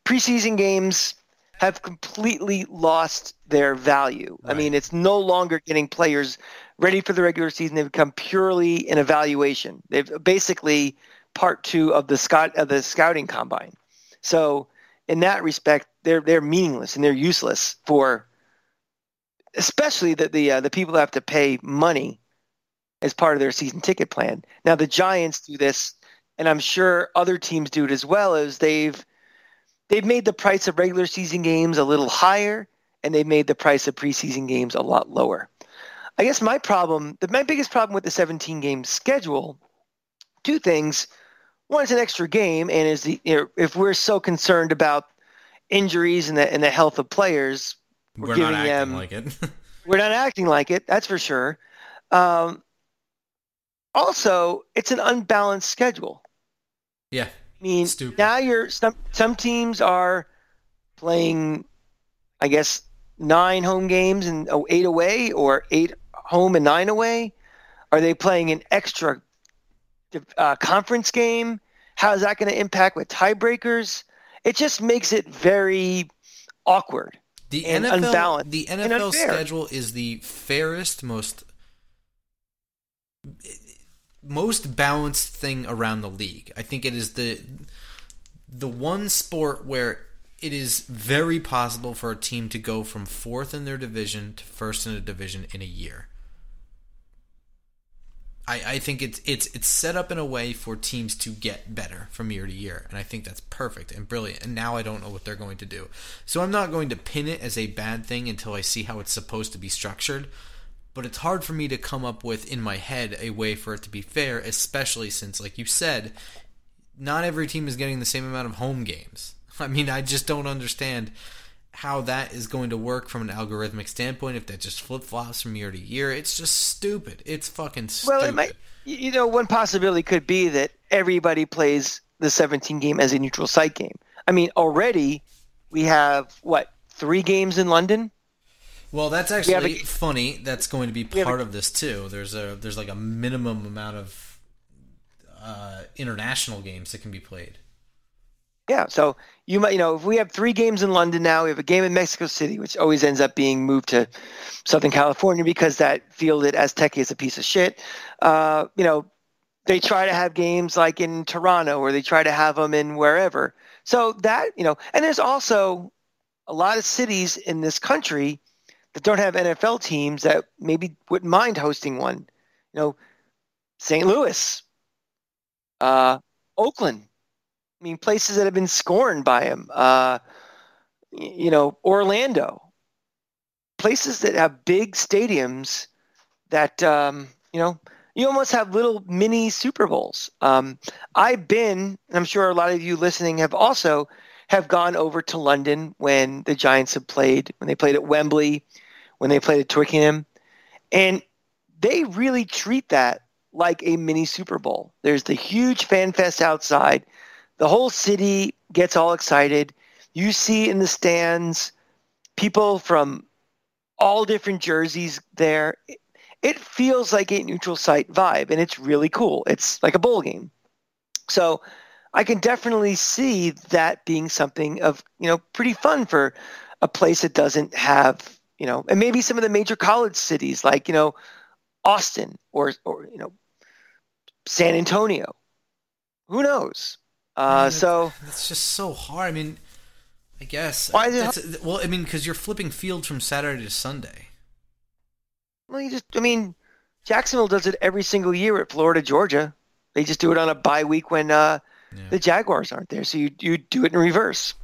preseason games have completely lost their value. Right. I mean, it's no longer getting players ready for the regular season. They've become purely an evaluation. They've basically part two of the scout of the scouting combine. So in that respect, they're they're meaningless and they're useless for, especially the the uh, the people have to pay money as part of their season ticket plan. Now the Giants do this, and I'm sure other teams do it as well. As they've they've made the price of regular season games a little higher, and they've made the price of preseason games a lot lower. I guess my problem, the, my biggest problem with the 17 game schedule, two things. One is an extra game, and is the you know, if we're so concerned about injuries and the and the health of players, we're, we're giving not them like it. <laughs> we're not acting like it. That's for sure. Um, also, it's an unbalanced schedule. Yeah. I mean, Stupid. now you're some some teams are playing, I guess, nine home games and oh, eight away, or eight home and nine away. Are they playing an extra uh, conference game? How is that going to impact with tiebreakers? It just makes it very awkward. The NFL, unbalanced the NFL schedule is the fairest, most most balanced thing around the league. I think it is the the one sport where it is very possible for a team to go from fourth in their division to first in a division in a year. I, I think it's it's it's set up in a way for teams to get better from year to year, and I think that's perfect and brilliant. And now I don't know what they're going to do, so I'm not going to pin it as a bad thing until I see how it's supposed to be structured. But it's hard for me to come up with in my head a way for it to be fair, especially since, like you said, not every team is getting the same amount of home games. <laughs> I mean, I just don't understand how that is going to work from an algorithmic standpoint if that just flip flops from year to year. It's just stupid. It's fucking stupid. Well, it might, you know, one possibility could be that everybody plays the 17 game as a neutral site game. I mean, already we have what three games in London. Well, that's actually a, funny. That's going to be part a, of this too. There's a there's like a minimum amount of uh, international games that can be played. Yeah, so you might, you know, if we have three games in London now, we have a game in Mexico City, which always ends up being moved to Southern California because that field at Azteca is a piece of shit. Uh, you know, they try to have games like in Toronto or they try to have them in wherever. So that, you know, and there's also a lot of cities in this country that don't have NFL teams that maybe wouldn't mind hosting one. You know, St. Louis, uh, Oakland, I mean, places that have been scorned by him. Uh, you know, Orlando, places that have big stadiums that um, you know you almost have little mini Super Bowls. Um, I've been, I'm sure a lot of you listening have also have gone over to London when the Giants have played, when they played at Wembley, when they played at Twickenham, and they really treat that like a mini Super Bowl. There's the huge fan fest outside. The whole city gets all excited. You see in the stands people from all different jerseys there. It feels like a neutral site vibe, and it's really cool. It's like a bowl game. So I can definitely see that being something of, you know, pretty fun for a place that doesn't have, you know, and maybe some of the major college cities like, you know, Austin or, or you know, San Antonio. Who knows? Uh, Man, so it's just so hard. I mean, I guess. Why is it well, I mean, because you're flipping fields from Saturday to Sunday. well, you just, I mean, Jacksonville does it every single year at Florida, Georgia. They just do it on a bye week when uh, Yeah. the Jaguars aren't there. So you you do it in reverse.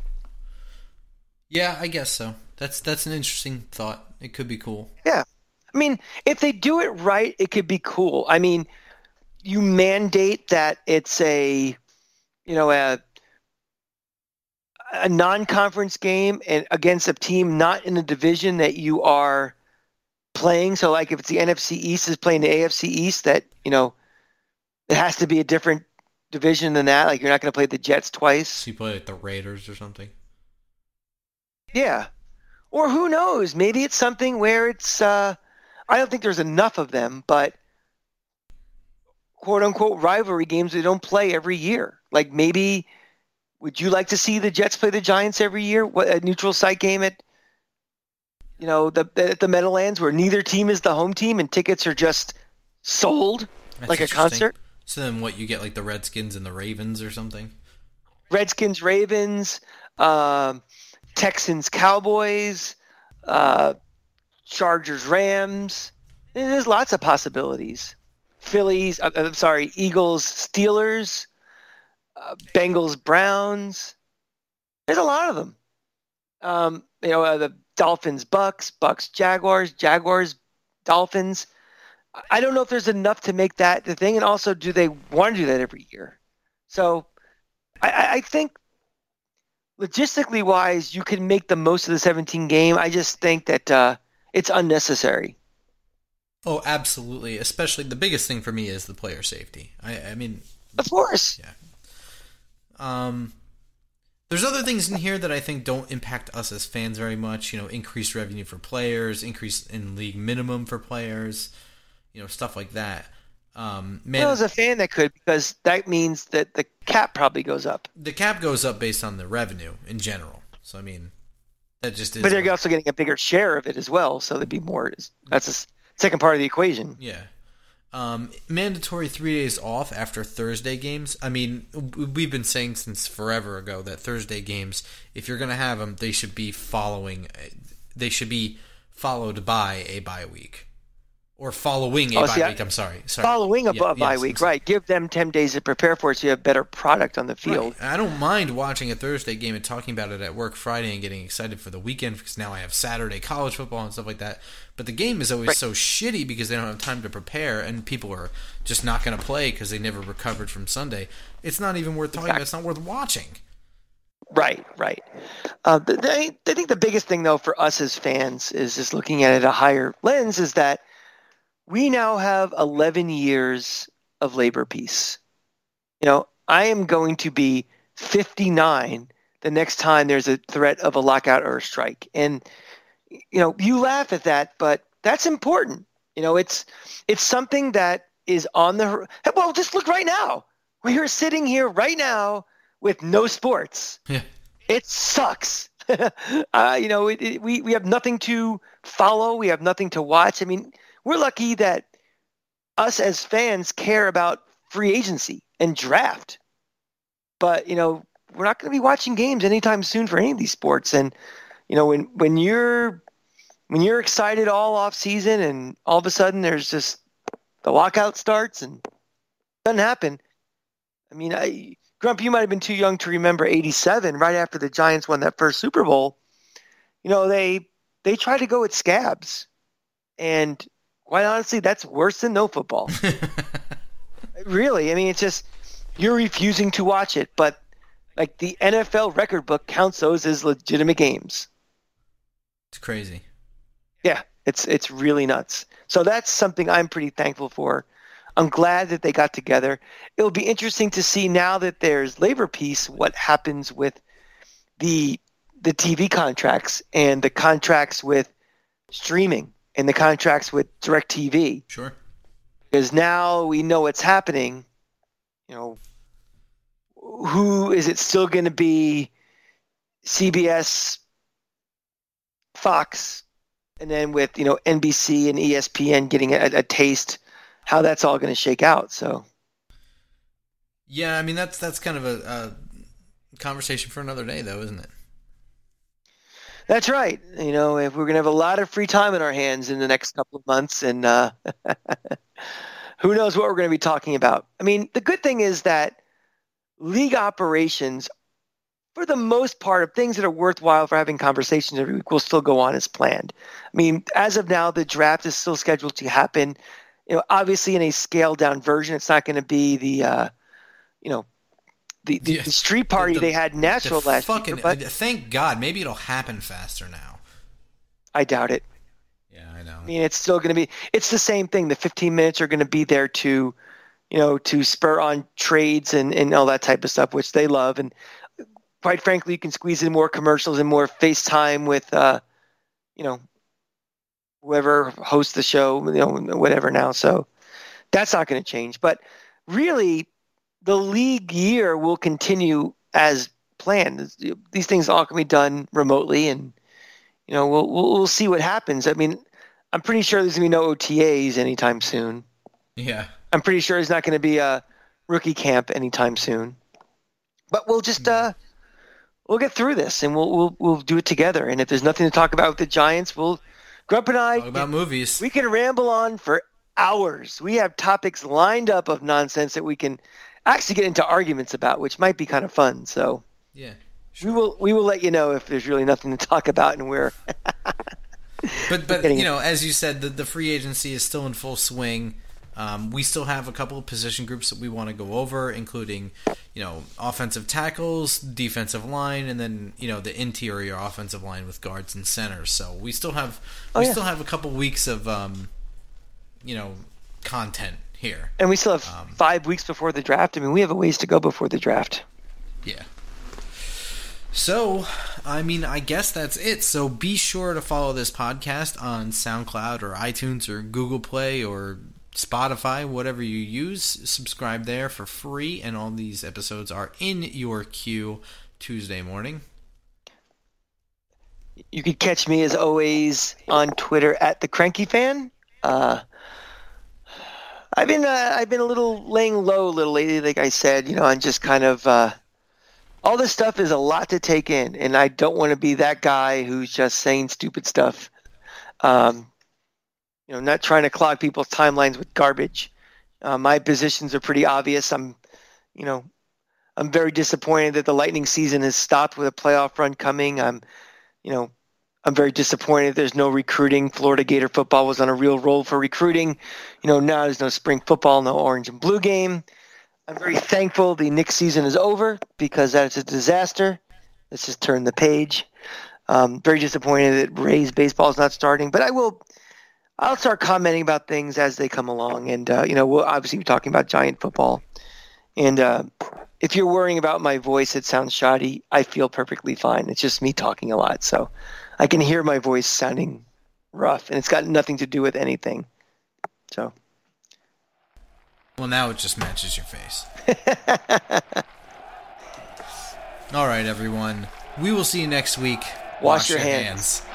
Yeah, I guess so. That's that's an interesting thought. It could be cool. Yeah. I mean, if they do it right, it could be cool. I mean, you mandate that it's a, you know, a a non-conference game and against a team not in the division that you are playing. So, like, if it's the NFC East is playing the AFC East, that you know, it has to be a different division than that. Like, you're not going to play the Jets twice. So you play like the Raiders or something. Yeah. Or who knows? Maybe it's something where it's uh I don't think there's enough of them, but quote unquote rivalry games they don't play every year. Like maybe would you like to see the Jets play the Giants every year? What a neutral site game at you know, the at the Meadowlands where neither team is the home team and tickets are just sold That's like a concert. So then, what you get like the Redskins and the Ravens or something? Redskins, Ravens, um, Texans, Cowboys, uh, Chargers, Rams. There's lots of possibilities. Phillies, uh, I'm sorry, Eagles, Steelers, uh, Bengals, Browns. There's a lot of them. Um, you know, uh, the Dolphins, Bucs, Bucs, Jaguars, Jaguars, Dolphins. I- don't know if there's enough to make that the thing, and also, do they want to do that every year? So, I- I, think logistically wise, you can make the most of the 17 game. I just think that uh, it's unnecessary. Oh, absolutely. Especially the biggest thing for me is the player safety. I, I mean, Of course. Um, there's other things in here that I think don't impact us as fans very much. You know, increased revenue for players, increase in league minimum for players, you know, stuff like that. Um, man, Well, as a fan, that could because that means that the cap probably goes up. the cap goes up based on the revenue in general. So I mean, that just is. But they're also getting a bigger share of it as well, so there'd be more. That's the second part of the equation. Yeah. Um, mandatory three days off after Thursday games. I mean, we've been saying since forever ago that Thursday games, if you're going to have them, they should be following. They should be followed by a bye week, or following a Oh, bye see, week. I'm sorry, sorry. Following a Yeah, bye yes, week, right? Give them 10 days to prepare for it so you have better product on the field. Right. I don't mind watching a Thursday game and talking about it at work Friday and getting excited for the weekend because now I have Saturday college football and stuff like that. But the game is always Right. so shitty because they don't have time to prepare and people are just not going to play because they never recovered from Sunday. It's not even worth talking about. It's not worth watching. Right, right. Uh, they, I think the biggest thing, though, for us as fans is just looking at it a higher lens is that we now have 11 years of labor peace. You know, I am going to be 59 the next time there's a threat of a lockout or a strike. And, you know, you laugh at that, but that's important. You know, it's it's something that is on the well. Just look right now. We are sitting here right now with no sports Yeah. it sucks. <laughs> uh, you know, it, it, we we have nothing to follow. We have nothing to watch. I mean, we're lucky that us as fans care about free agency and draft. But you know, we're not going to be watching games anytime soon for any of these sports. And you know, when when you're when you're excited all off season, and all of a sudden there's just the lockout starts and doesn't happen. I mean, I Grump, you might have been too young to remember '87, right after the Giants won that first Super Bowl. You know, they they tried to go with scabs, and quite honestly, that's worse than no football. <laughs> really, I mean, it's just you're refusing to watch it. But Like the NFL record book counts those as legitimate games. It's crazy. Yeah, it's it's really nuts. So that's something I'm pretty thankful for. I'm glad that they got together. It'll be interesting to see now that there's labor peace what happens with the the TV contracts and the contracts with streaming and the contracts with DirecTV. Sure. Because now we know what's happening. You know, who is it still going to be? CBS, Fox, and then with you know NBC and ESPN getting a, a taste how that's all going to shake out. So, yeah, I mean that's that's kind of a, a conversation for another day, though, isn't it? That's right. You know, if we're going to have a lot of free time in our hands in the next couple of months, and uh, <laughs> who knows what we're going to be talking about. I mean, the good thing is that league operations, for the most part, of things that are worthwhile for having conversations every week, will still go on as planned. I mean, as of now, the draft is still scheduled to happen. You know, obviously in a scaled down version, it's not going to be the, uh, you know, the, the, the street party the, the, they had natural last fucking, year. But thank God, maybe it'll happen faster now. I doubt it. Yeah, I know. I mean, it's still going to be. It's the same thing. The 15 minutes are going to be there to, you know, to spur on trades and and all that type of stuff, which they love. And quite frankly, you can squeeze in more commercials and more FaceTime with, uh, you know, whoever hosts the show, you know, whatever now. So that's not going to change. But really, the league year will continue as planned. These things all can be done remotely, and you know we'll we'll, we'll see what happens. I mean, I'm pretty sure there's gonna be no OTAs anytime soon. Yeah, I'm pretty sure there's not going to be a rookie camp anytime soon. But we'll just uh, we'll get through this, and we'll we'll we'll do it together. And if there's nothing to talk about with the Giants, we'll Grump and I talk about movies. We can ramble on for hours. We have topics lined up of nonsense that we can actually get into arguments about, which might be kind of fun. So yeah, sure. we will we will let you know if there's really nothing to talk about and we're. <laughs> but but you know, as you said, the the free agency is still in full swing. Um, we still have a couple of position groups that we want to go over, including, you know, offensive tackles, defensive line, and then you know the interior offensive line with guards and centers. So we still have oh, we yeah. still have a couple weeks of, um, you know, content here. And we still have um, five weeks before the draft. I mean, we have a ways to go before the draft. Yeah. So, I mean, I guess that's it. So be sure to follow this podcast on SoundCloud or iTunes or Google Play or Spotify, whatever you use. Subscribe there for free, and all these episodes are in your queue Tuesday morning. You can catch me as always on Twitter at the Cranky Fan. Uh, I've been uh, I've been a little laying low a little lately, like I said. You know, I'm just kind of uh, all this stuff is a lot to take in, and I don't want to be that guy who's just saying stupid stuff. Um, you know, not trying to clog people's timelines with garbage. Uh, my positions are pretty obvious. I'm, you know, I'm very disappointed that the Lightning season has stopped with a playoff run coming. I'm, you know, I'm very disappointed there's no recruiting. Florida Gator football was on a real roll for recruiting. You know, now there's no spring football, no orange and blue game. I'm very thankful the Knicks season is over because that's a disaster. Let's just turn the page. Um, very disappointed that Rays baseball is not starting, but I will. I'll start commenting about things as they come along, and uh, you know, we'll obviously be talking about giant football. And uh, if you're worrying about my voice, it sounds shoddy. I feel perfectly fine. It's just me talking a lot, so I can hear my voice sounding rough, and it's got nothing to do with anything. So. Well, now it just matches your face. <laughs> All right, everyone. We will see you next week. Wash, Wash your, your hands. hands.